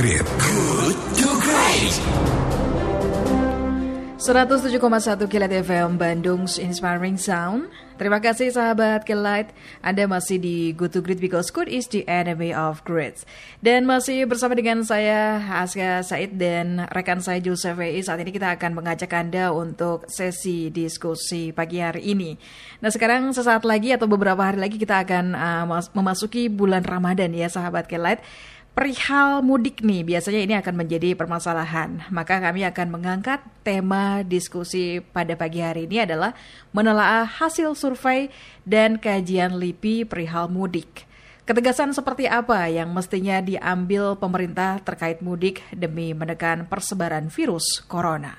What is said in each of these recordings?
Great. Good to Great. 107,1 Kilat FM Bandung Inspiring Sound. Terima kasih sahabat Kilat. Anda masih di Good to Great because good is the enemy of great. Dan masih bersama dengan saya Aska Said dan rekan saya Joseph Wei. Saat ini kita akan mengajak Anda untuk sesi diskusi pagi hari ini. Nah sekarang sesaat lagi atau beberapa hari lagi kita akan uh, memasuki bulan Ramadan ya sahabat Kilat perihal mudik nih biasanya ini akan menjadi permasalahan. Maka kami akan mengangkat tema diskusi pada pagi hari ini adalah menelaah hasil survei dan kajian LIPI perihal mudik. Ketegasan seperti apa yang mestinya diambil pemerintah terkait mudik demi menekan persebaran virus corona?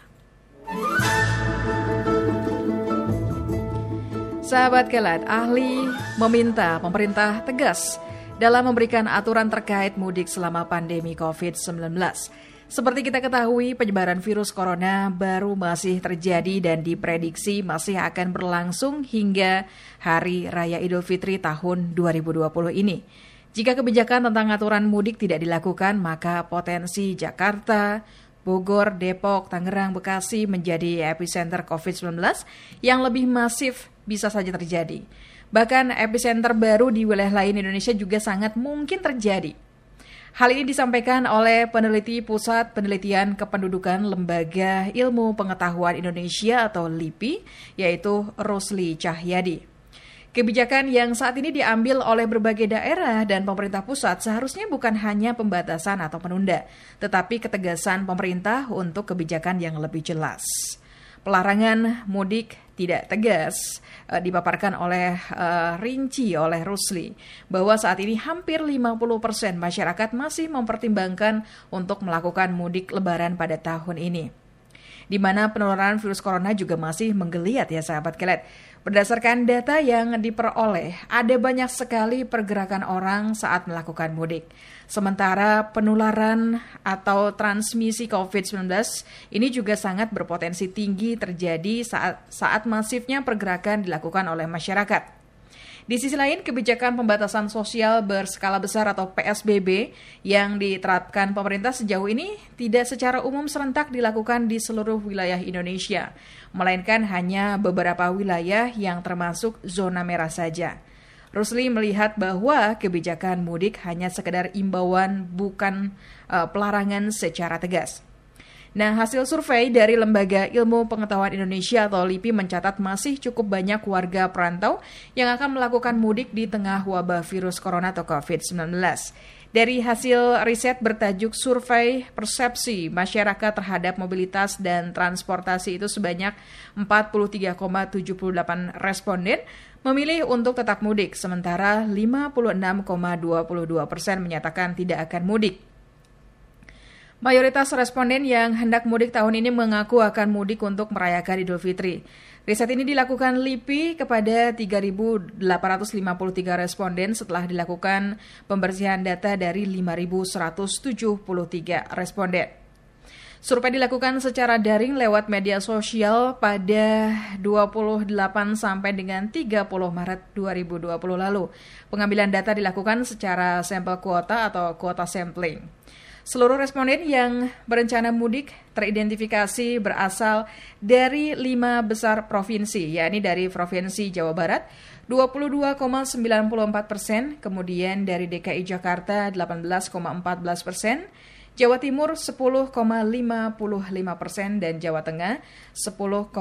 Sahabat Kelat, ahli meminta pemerintah tegas dalam memberikan aturan terkait mudik selama pandemi COVID-19. Seperti kita ketahui, penyebaran virus corona baru masih terjadi dan diprediksi masih akan berlangsung hingga Hari Raya Idul Fitri tahun 2020 ini. Jika kebijakan tentang aturan mudik tidak dilakukan, maka potensi Jakarta, Bogor, Depok, Tangerang, Bekasi menjadi epicenter COVID-19 yang lebih masif bisa saja terjadi. Bahkan epicenter baru di wilayah lain Indonesia juga sangat mungkin terjadi. Hal ini disampaikan oleh peneliti Pusat Penelitian Kependudukan Lembaga Ilmu Pengetahuan Indonesia atau LIPI, yaitu Rosli Cahyadi. Kebijakan yang saat ini diambil oleh berbagai daerah dan pemerintah pusat seharusnya bukan hanya pembatasan atau penunda, tetapi ketegasan pemerintah untuk kebijakan yang lebih jelas. Pelarangan mudik tidak tegas uh, dipaparkan oleh uh, rinci oleh Rusli bahwa saat ini hampir 50% masyarakat masih mempertimbangkan untuk melakukan mudik lebaran pada tahun ini. Di mana penularan virus corona juga masih menggeliat ya sahabat kelet. Berdasarkan data yang diperoleh, ada banyak sekali pergerakan orang saat melakukan mudik. Sementara penularan atau transmisi COVID-19 ini juga sangat berpotensi tinggi terjadi saat saat masifnya pergerakan dilakukan oleh masyarakat. Di sisi lain, kebijakan pembatasan sosial berskala besar atau PSBB yang diterapkan pemerintah sejauh ini tidak secara umum serentak dilakukan di seluruh wilayah Indonesia, melainkan hanya beberapa wilayah yang termasuk zona merah saja. Rusli melihat bahwa kebijakan mudik hanya sekedar imbauan bukan uh, pelarangan secara tegas. Nah, hasil survei dari Lembaga Ilmu Pengetahuan Indonesia atau LIPI mencatat masih cukup banyak warga perantau yang akan melakukan mudik di tengah wabah virus corona atau COVID-19. Dari hasil riset bertajuk Survei Persepsi Masyarakat Terhadap Mobilitas dan Transportasi itu sebanyak 43,78 responden memilih untuk tetap mudik, sementara 56,22 persen menyatakan tidak akan mudik. Mayoritas responden yang hendak mudik tahun ini mengaku akan mudik untuk merayakan Idul Fitri. Riset ini dilakukan LIPI kepada 3.853 responden setelah dilakukan pembersihan data dari 5.173 responden. Survei dilakukan secara daring lewat media sosial pada 28 sampai dengan 30 Maret 2020 lalu. Pengambilan data dilakukan secara sampel kuota atau kuota sampling. Seluruh responden yang berencana mudik teridentifikasi berasal dari lima besar provinsi, yakni dari Provinsi Jawa Barat 22,94 persen, kemudian dari DKI Jakarta 18,14 persen, Jawa Timur 10,55 persen, dan Jawa Tengah 10,02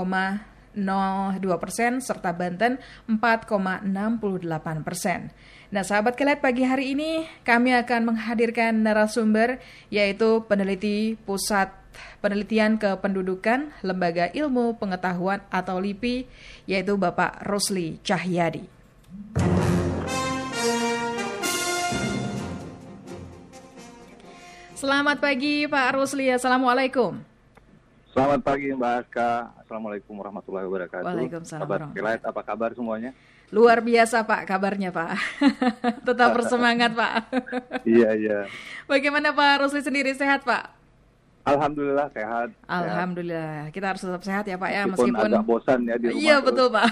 persen, serta Banten 4,68 persen. Nah, sahabat kelet pagi hari ini kami akan menghadirkan narasumber yaitu peneliti Pusat Penelitian Kependudukan Lembaga Ilmu Pengetahuan atau LIPI yaitu Bapak Rosli Cahyadi. Selamat pagi Pak Rosli, Assalamualaikum. Selamat pagi Mbak Aska, Assalamualaikum warahmatullahi wabarakatuh. Waalaikumsalam. Kelet, apa kabar semuanya? Luar biasa Pak kabarnya Pak. Tetap bersemangat Pak. iya iya. Bagaimana Pak Rusli sendiri sehat Pak? Alhamdulillah sehat. Alhamdulillah. Sehat. Kita harus tetap sehat ya Pak ya meskipun, meskipun agak bosan ya di rumah. Iya terus. betul Pak.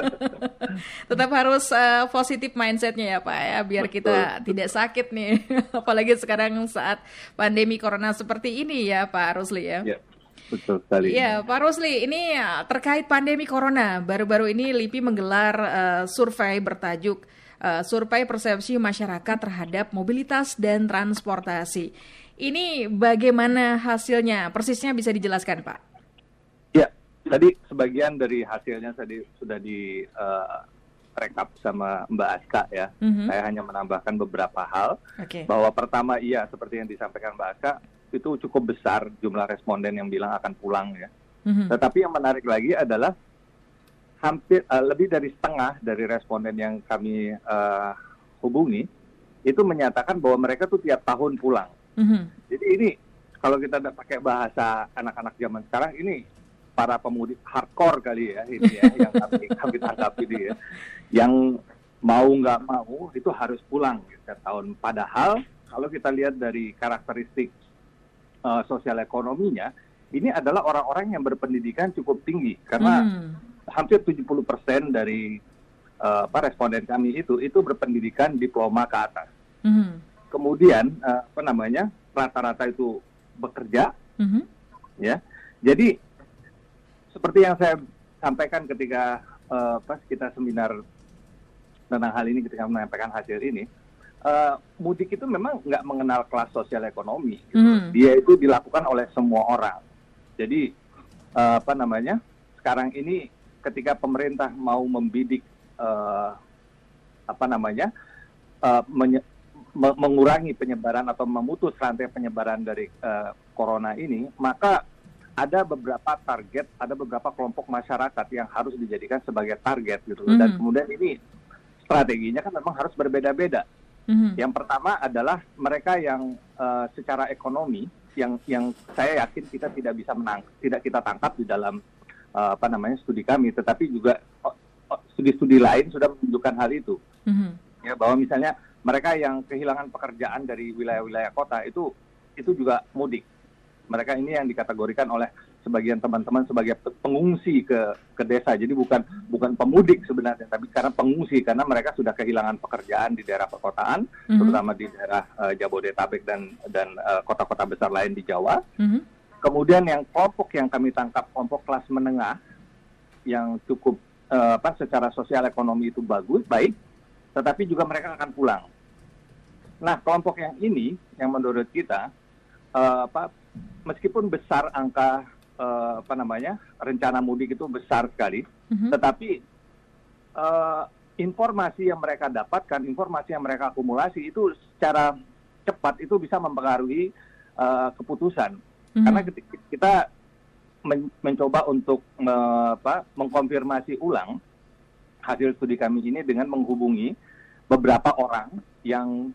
tetap harus uh, positif mindsetnya ya Pak ya biar betul, kita betul. tidak sakit nih. Apalagi sekarang saat pandemi corona seperti ini ya Pak Rusli ya. ya. Betul sekali. Iya, Pak Rusli, ini eh, terkait pandemi corona, baru-baru ini LIPI menggelar uh, survei bertajuk uh, Survei Persepsi Masyarakat Terhadap Mobilitas dan Transportasi. Ini bagaimana hasilnya? Persisnya bisa dijelaskan, Pak? Ya, tadi sebagian dari hasilnya tadi sudah di uh, rekap sama Mbak Aska ya. Mm-hmm. Saya hanya menambahkan beberapa hal. Okay. Bahwa pertama iya seperti yang disampaikan Mbak Aska, itu cukup besar jumlah responden yang bilang akan pulang ya. Mm-hmm. Tetapi yang menarik lagi adalah hampir uh, lebih dari setengah dari responden yang kami uh, hubungi itu menyatakan bahwa mereka tuh tiap tahun pulang. Mm-hmm. Jadi ini kalau kita pakai bahasa anak-anak zaman sekarang ini para pemudik hardcore kali ya ini ya yang kami, kami tangkap ini ya, yang mau nggak mau itu harus pulang setiap tahun. Padahal kalau kita lihat dari karakteristik uh, sosial ekonominya, ini adalah orang-orang yang berpendidikan cukup tinggi karena mm. hampir 70% dari uh, responden kami itu itu berpendidikan diploma ke atas. Mm. Kemudian uh, apa namanya rata-rata itu bekerja, mm-hmm. ya. Jadi seperti yang saya sampaikan ketika uh, pas kita seminar tentang hal ini ketika menyampaikan hasil ini, uh, mudik itu memang nggak mengenal kelas sosial ekonomi. Gitu. Mm. Dia itu dilakukan oleh semua orang. Jadi uh, apa namanya? Sekarang ini ketika pemerintah mau membidik uh, apa namanya? Uh, menye mengurangi penyebaran atau memutus rantai penyebaran dari uh, corona ini, maka ada beberapa target, ada beberapa kelompok masyarakat yang harus dijadikan sebagai target gitu. Mm. Dan kemudian ini strateginya kan memang harus berbeda-beda. Mm-hmm. Yang pertama adalah mereka yang uh, secara ekonomi yang yang saya yakin kita tidak bisa menang, tidak kita tangkap di dalam uh, apa namanya studi kami, tetapi juga studi-studi lain sudah menunjukkan hal itu. Mm-hmm. Ya bahwa misalnya mereka yang kehilangan pekerjaan dari wilayah-wilayah kota itu itu juga mudik. Mereka ini yang dikategorikan oleh sebagian teman-teman sebagai pengungsi ke ke desa. Jadi bukan bukan pemudik sebenarnya, tapi karena pengungsi karena mereka sudah kehilangan pekerjaan di daerah perkotaan, mm-hmm. terutama di daerah uh, Jabodetabek dan dan uh, kota-kota besar lain di Jawa. Mm-hmm. Kemudian yang kelompok yang kami tangkap kelompok kelas menengah yang cukup uh, apa secara sosial ekonomi itu bagus, baik, tetapi juga mereka akan pulang. Nah, kelompok yang ini yang menurut kita uh, apa meskipun besar angka uh, apa namanya rencana mudik itu besar sekali, mm-hmm. tetapi uh, informasi yang mereka dapatkan, informasi yang mereka akumulasi itu secara cepat itu bisa mempengaruhi uh, keputusan. Mm-hmm. Karena kita men- mencoba untuk me, apa, mengkonfirmasi ulang hasil studi kami ini dengan menghubungi beberapa orang yang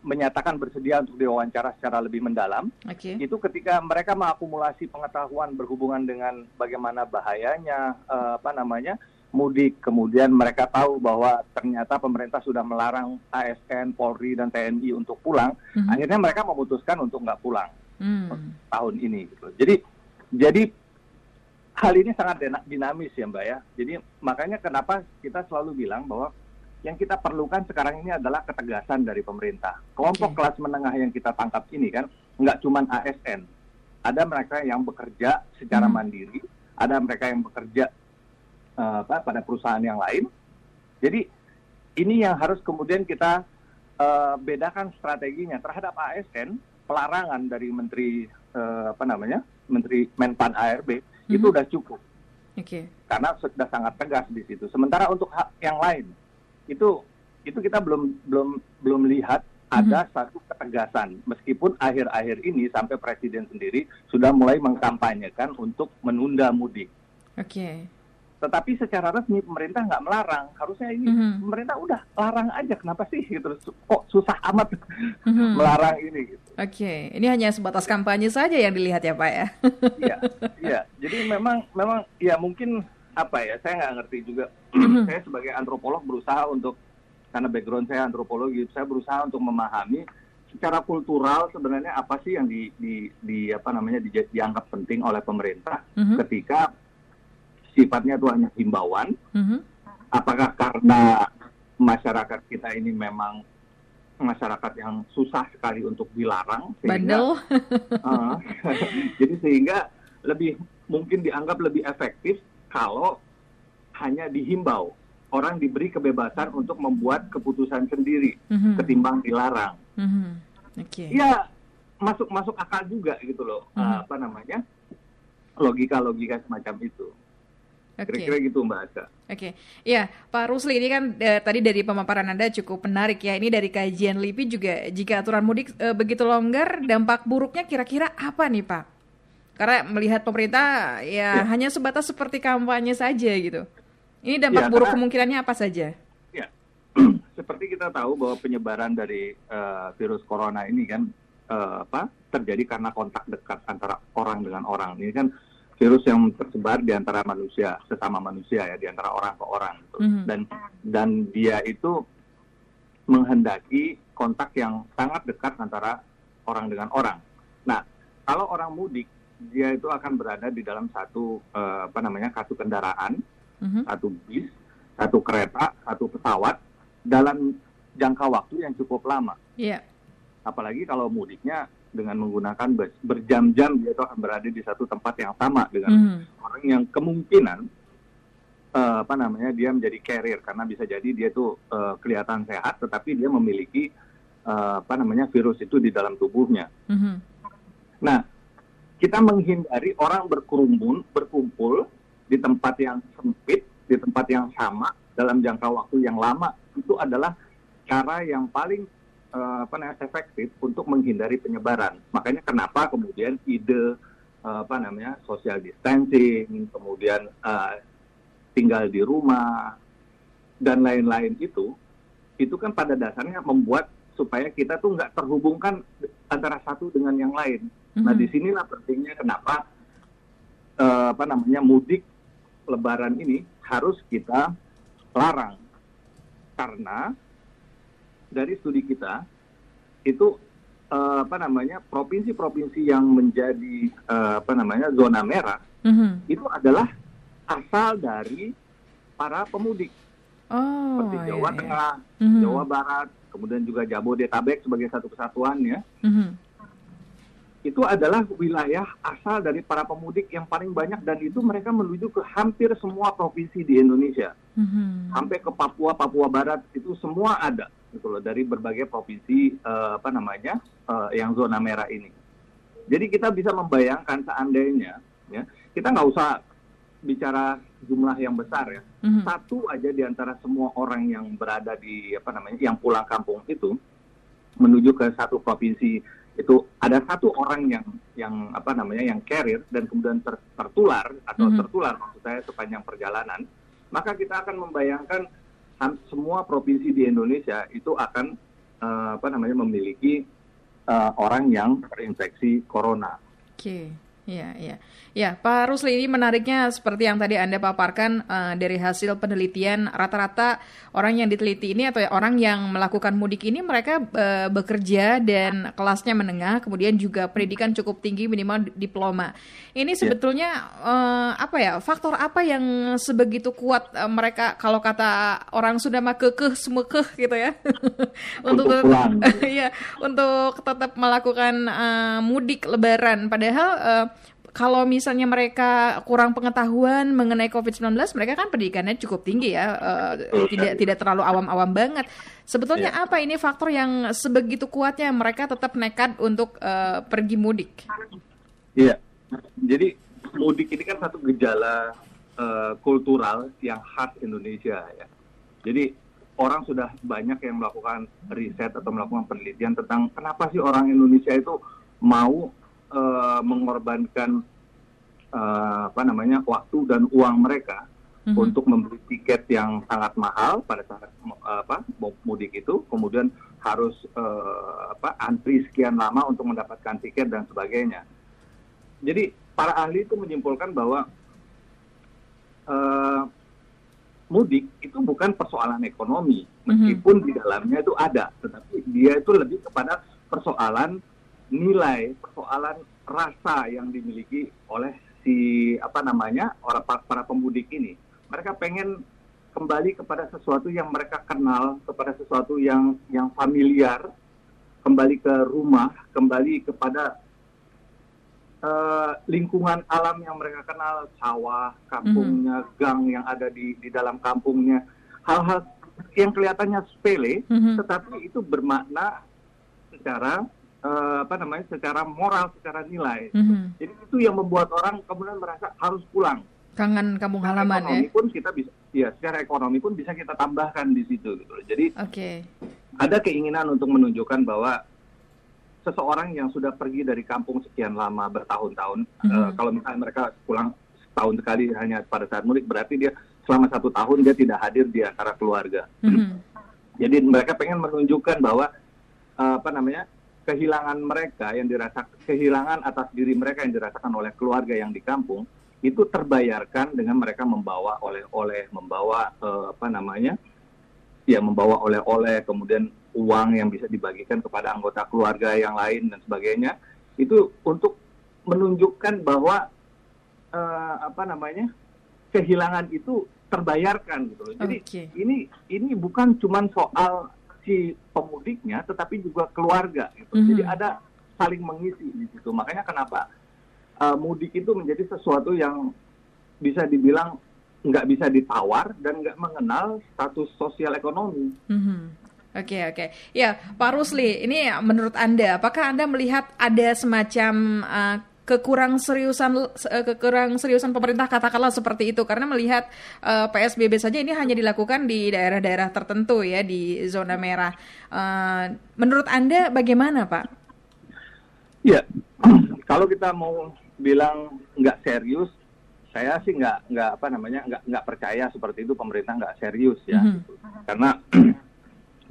menyatakan bersedia untuk diwawancara secara lebih mendalam, okay. itu ketika mereka mengakumulasi pengetahuan berhubungan dengan bagaimana bahayanya uh, apa namanya mudik, kemudian mereka tahu bahwa ternyata pemerintah sudah melarang ASN, Polri dan TNI untuk pulang, mm -hmm. akhirnya mereka memutuskan untuk nggak pulang mm. tahun ini. Gitu. Jadi jadi hal ini sangat dinamis ya Mbak ya. Jadi makanya kenapa kita selalu bilang bahwa yang kita perlukan sekarang ini adalah ketegasan dari pemerintah. Kelompok okay. kelas menengah yang kita tangkap ini kan nggak cuma ASN, ada mereka yang bekerja secara hmm. mandiri, ada mereka yang bekerja uh, apa, pada perusahaan yang lain. Jadi ini yang harus kemudian kita uh, bedakan strateginya terhadap ASN. Pelarangan dari Menteri uh, apa namanya, Menteri Menpan ARB hmm. itu udah cukup. Okay. Karena sudah sangat tegas di situ. Sementara untuk hak yang lain, itu itu kita belum belum belum lihat ada mm-hmm. satu ketegasan meskipun akhir-akhir ini sampai presiden sendiri sudah mulai mengkampanyekan untuk menunda mudik. Oke. Okay. Tetapi secara resmi pemerintah nggak melarang. Harusnya ini mm-hmm. pemerintah udah larang aja. Kenapa sih gitu? Kok susah amat mm-hmm. melarang ini? Gitu. Oke, okay. ini hanya sebatas kampanye saja yang dilihat ya Pak ya? Iya, iya. Jadi memang memang ya mungkin apa ya saya nggak ngerti juga saya sebagai antropolog berusaha untuk karena background saya antropologi saya berusaha untuk memahami secara kultural sebenarnya apa sih yang di, di, di apa namanya di, dianggap penting oleh pemerintah mm-hmm. ketika sifatnya itu hanya himbauan? Mm-hmm. Apakah karena masyarakat kita ini memang masyarakat yang susah sekali untuk dilarang sehingga uh, jadi sehingga lebih mungkin dianggap lebih efektif kalau hanya dihimbau orang diberi kebebasan untuk membuat keputusan sendiri mm-hmm. ketimbang dilarang. Mm-hmm. Okay. Ya masuk masuk akal juga gitu loh mm-hmm. uh, apa namanya logika logika semacam itu. Okay. Kira-kira gitu Mbak Asa. Oke, okay. ya Pak Rusli ini kan eh, tadi dari pemaparan Anda cukup menarik ya. Ini dari kajian LIPI juga jika aturan mudik eh, begitu longgar, dampak buruknya kira-kira apa nih Pak? Karena melihat pemerintah ya, ya. hanya sebatas seperti kampanye saja gitu. Ini dampak ya, buruk karena, kemungkinannya apa saja? Ya, seperti kita tahu bahwa penyebaran dari uh, virus corona ini kan uh, apa terjadi karena kontak dekat antara orang dengan orang. Ini kan virus yang tersebar di antara manusia sesama manusia ya di antara orang ke orang gitu. mm-hmm. dan dan dia itu menghendaki kontak yang sangat dekat antara orang dengan orang. Nah, kalau orang mudik dia itu akan berada di dalam satu uh, apa namanya satu kendaraan mm-hmm. satu bis, satu kereta, satu pesawat dalam jangka waktu yang cukup lama. Yeah. Apalagi kalau mudiknya dengan menggunakan bus berjam-jam dia itu akan berada di satu tempat yang sama dengan mm. orang yang kemungkinan uh, apa namanya dia menjadi carrier karena bisa jadi dia tuh uh, kelihatan sehat tetapi dia memiliki uh, apa namanya virus itu di dalam tubuhnya. Mm-hmm. Nah kita menghindari orang berkerumun berkumpul di tempat yang sempit, di tempat yang sama dalam jangka waktu yang lama itu adalah cara yang paling uh, apa namanya efektif untuk menghindari penyebaran. Makanya kenapa kemudian ide uh, apa namanya social distancing, kemudian uh, tinggal di rumah dan lain-lain itu itu kan pada dasarnya membuat supaya kita tuh nggak terhubungkan antara satu dengan yang lain. Mm-hmm. Nah di sinilah pentingnya kenapa uh, apa namanya mudik Lebaran ini harus kita larang karena dari studi kita itu uh, apa namanya provinsi-provinsi yang menjadi uh, apa namanya zona merah mm-hmm. itu adalah asal dari para pemudik oh, seperti Jawa iya, iya. Tengah, mm-hmm. Jawa Barat, kemudian juga Jabodetabek sebagai satu kesatuan ya. Mm-hmm itu adalah wilayah asal dari para pemudik yang paling banyak dan itu mereka menuju ke hampir semua provinsi di Indonesia. Mm-hmm. Sampai ke Papua, Papua Barat itu semua ada gitu loh dari berbagai provinsi uh, apa namanya uh, yang zona merah ini. Jadi kita bisa membayangkan seandainya ya kita nggak usah bicara jumlah yang besar ya. Mm-hmm. Satu aja di antara semua orang yang berada di apa namanya yang pulang kampung itu menuju ke satu provinsi itu ada satu orang yang yang apa namanya yang carrier dan kemudian ter, tertular atau mm -hmm. tertular maksud saya sepanjang perjalanan maka kita akan membayangkan semua provinsi di Indonesia itu akan uh, apa namanya memiliki uh, orang yang terinfeksi corona. Oke. Okay. Iya, iya. Ya, Pak Rusli ini menariknya seperti yang tadi Anda paparkan uh, dari hasil penelitian rata-rata orang yang diteliti ini atau orang yang melakukan mudik ini mereka uh, bekerja dan kelasnya menengah, kemudian juga pendidikan cukup tinggi minimal diploma. Ini iya. sebetulnya uh, apa ya? Faktor apa yang sebegitu kuat uh, mereka kalau kata orang sudah mah kekeh semekeh gitu ya. untuk untuk ya, untuk tetap melakukan uh, mudik lebaran padahal uh, kalau misalnya mereka kurang pengetahuan mengenai COVID-19, mereka kan pendidikannya cukup tinggi ya, uh, tidak tidak terlalu awam-awam banget. Sebetulnya yeah. apa ini faktor yang sebegitu kuatnya mereka tetap nekat untuk uh, pergi mudik? Iya, jadi mudik ini kan satu gejala uh, kultural yang khas Indonesia ya. Jadi orang sudah banyak yang melakukan riset atau melakukan penelitian tentang kenapa sih orang Indonesia itu mau uh, mengorbankan uh, apa namanya waktu dan uang mereka mm-hmm. untuk membeli tiket yang sangat mahal pada saat uh, apa mudik itu, kemudian harus uh, apa antri sekian lama untuk mendapatkan tiket dan sebagainya. Jadi para ahli itu menyimpulkan bahwa uh, mudik itu bukan persoalan ekonomi, mhm. meskipun mm-hmm. di dalamnya itu ada, tetapi dia itu lebih kepada persoalan nilai, persoalan rasa yang dimiliki oleh si apa namanya orang para pemudik ini. Mereka pengen kembali kepada sesuatu yang mereka kenal, kepada sesuatu yang yang familiar, kembali ke rumah, kembali kepada uh, lingkungan alam yang mereka kenal, sawah, kampungnya, mm-hmm. gang yang ada di di dalam kampungnya, hal-hal yang kelihatannya sepele, mm-hmm. tetapi itu bermakna secara uh, apa namanya, secara moral, secara nilai. Mm-hmm. Jadi itu yang membuat orang kemudian merasa harus pulang. Kangen kampung halaman ya. pun kita bisa, ya secara ekonomi pun bisa kita tambahkan di situ gitu. Jadi okay. ada keinginan untuk menunjukkan bahwa seseorang yang sudah pergi dari kampung sekian lama bertahun-tahun, mm-hmm. uh, kalau misalnya mereka pulang setahun sekali hanya pada saat mudik, berarti dia selama satu tahun dia tidak hadir di antara keluarga. Mm-hmm. Jadi mereka pengen menunjukkan bahwa uh, apa namanya kehilangan mereka yang dirasa kehilangan atas diri mereka yang dirasakan oleh keluarga yang di kampung itu terbayarkan dengan mereka membawa oleh-oleh, membawa uh, apa namanya ya membawa oleh-oleh, kemudian uang yang bisa dibagikan kepada anggota keluarga yang lain dan sebagainya itu untuk menunjukkan bahwa uh, apa namanya kehilangan itu terbayarkan gitu loh. Jadi okay. ini ini bukan cuma soal si pemudiknya tetapi juga keluarga gitu. Mm -hmm. Jadi ada saling mengisi di situ. Makanya kenapa uh, mudik itu menjadi sesuatu yang bisa dibilang nggak bisa ditawar dan nggak mengenal status sosial ekonomi. Mm -hmm. Oke okay, oke, okay. ya Pak Rusli, ini menurut anda, apakah anda melihat ada semacam uh, kekurang seriusan uh, kekurang seriusan pemerintah katakanlah seperti itu karena melihat uh, PSBB saja ini hanya dilakukan di daerah-daerah tertentu ya di zona merah. Uh, menurut anda bagaimana Pak? Ya, kalau kita mau bilang nggak serius, saya sih nggak nggak apa namanya nggak nggak percaya seperti itu pemerintah nggak serius ya, mm -hmm. karena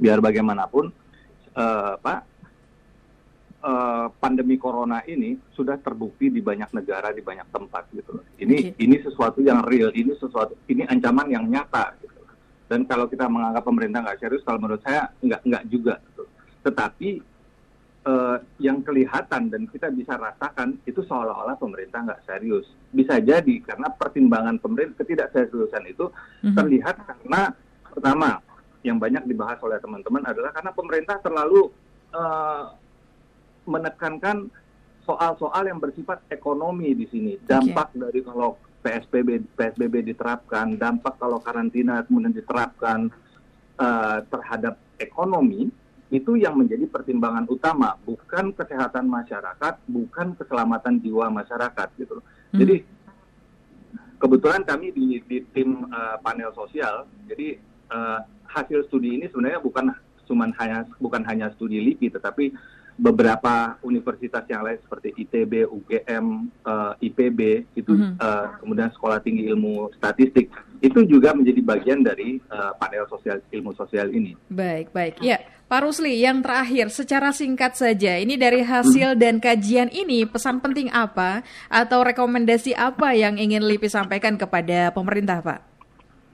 biar bagaimanapun uh, Pak uh, pandemi corona ini sudah terbukti di banyak negara di banyak tempat gitu Ini okay. ini sesuatu yang real, ini sesuatu ini ancaman yang nyata gitu. Dan kalau kita menganggap pemerintah nggak serius, kalau menurut saya nggak nggak juga. Gitu. Tetapi uh, yang kelihatan dan kita bisa rasakan itu seolah-olah pemerintah nggak serius. Bisa jadi karena pertimbangan pemerintah ketidakseriusan itu mm -hmm. terlihat karena pertama yang banyak dibahas oleh teman-teman adalah karena pemerintah terlalu uh, menekankan soal-soal yang bersifat ekonomi di sini. Dampak okay. dari kalau PSBB PSBB diterapkan, dampak kalau karantina kemudian diterapkan uh, terhadap ekonomi itu yang menjadi pertimbangan utama, bukan kesehatan masyarakat, bukan keselamatan jiwa masyarakat gitu. Hmm. Jadi kebetulan kami di, di tim uh, panel sosial, jadi uh, hasil studi ini sebenarnya bukan cuma hanya bukan hanya studi LIPI tetapi beberapa universitas yang lain seperti ITB, UGM, uh, eh, IPB itu mm -hmm. uh, kemudian Sekolah Tinggi Ilmu Statistik itu juga menjadi bagian dari uh, panel sosial ilmu sosial ini. Baik, baik. Ya, Pak Rusli, yang terakhir secara singkat saja, ini dari hasil hmm. dan kajian ini pesan penting apa atau rekomendasi apa yang ingin LIPI sampaikan kepada pemerintah, Pak?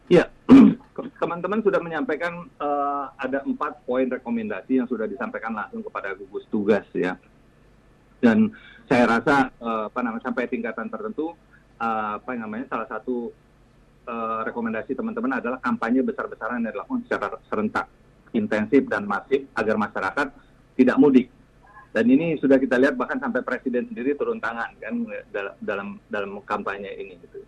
Ya, teman-teman sudah menyampaikan uh, ada empat poin rekomendasi yang sudah disampaikan langsung kepada gugus tugas ya. Dan saya rasa uh, apa namanya sampai tingkatan tertentu uh, apa namanya salah satu uh, rekomendasi teman-teman adalah kampanye besar-besaran yang dilakukan secara serentak, intensif dan masif agar masyarakat tidak mudik. Dan ini sudah kita lihat bahkan sampai presiden sendiri turun tangan kan dalam dalam dalam kampanye ini gitu.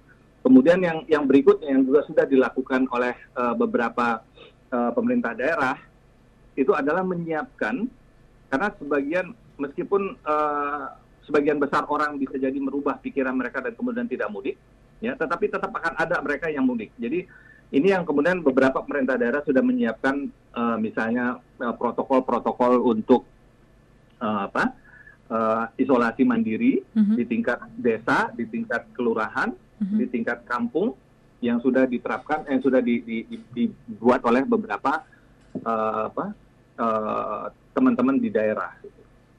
Kemudian yang yang berikutnya yang juga sudah dilakukan oleh uh, beberapa uh, pemerintah daerah itu adalah menyiapkan karena sebagian meskipun uh, sebagian besar orang bisa jadi merubah pikiran mereka dan kemudian tidak mudik, ya, tetapi tetap akan ada mereka yang mudik. Jadi ini yang kemudian beberapa pemerintah daerah sudah menyiapkan uh, misalnya protokol-protokol uh, untuk uh, apa uh, isolasi mandiri mm -hmm. di tingkat desa, di tingkat kelurahan, di tingkat kampung yang sudah diterapkan, yang sudah di, di, di, dibuat oleh beberapa uh, apa uh, teman-teman di daerah.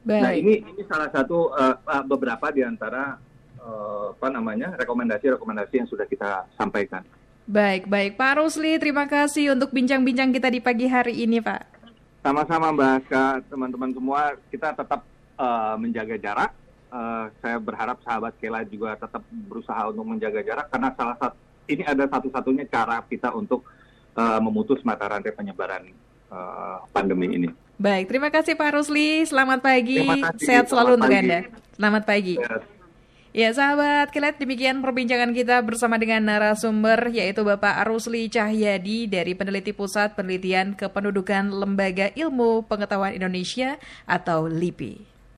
Baik. Nah ini ini salah satu uh, beberapa di antara uh, apa namanya rekomendasi-rekomendasi yang sudah kita sampaikan. Baik, baik Pak Rusli, terima kasih untuk bincang-bincang kita di pagi hari ini, Pak. Sama-sama Mbak Aska, teman-teman semua, kita tetap uh, menjaga jarak. Uh, saya berharap sahabat Kela juga tetap berusaha untuk menjaga jarak karena salah satu ini ada satu-satunya cara kita untuk uh, memutus mata rantai penyebaran uh, pandemi ini. Baik, terima kasih Pak Rusli. Selamat pagi. Kasih, Sehat selalu untuk Anda. Selamat pagi. Ya sahabat, kilat demikian perbincangan kita bersama dengan narasumber yaitu Bapak Rusli Cahyadi dari Peneliti Pusat Penelitian Kependudukan Lembaga Ilmu Pengetahuan Indonesia atau LIPI.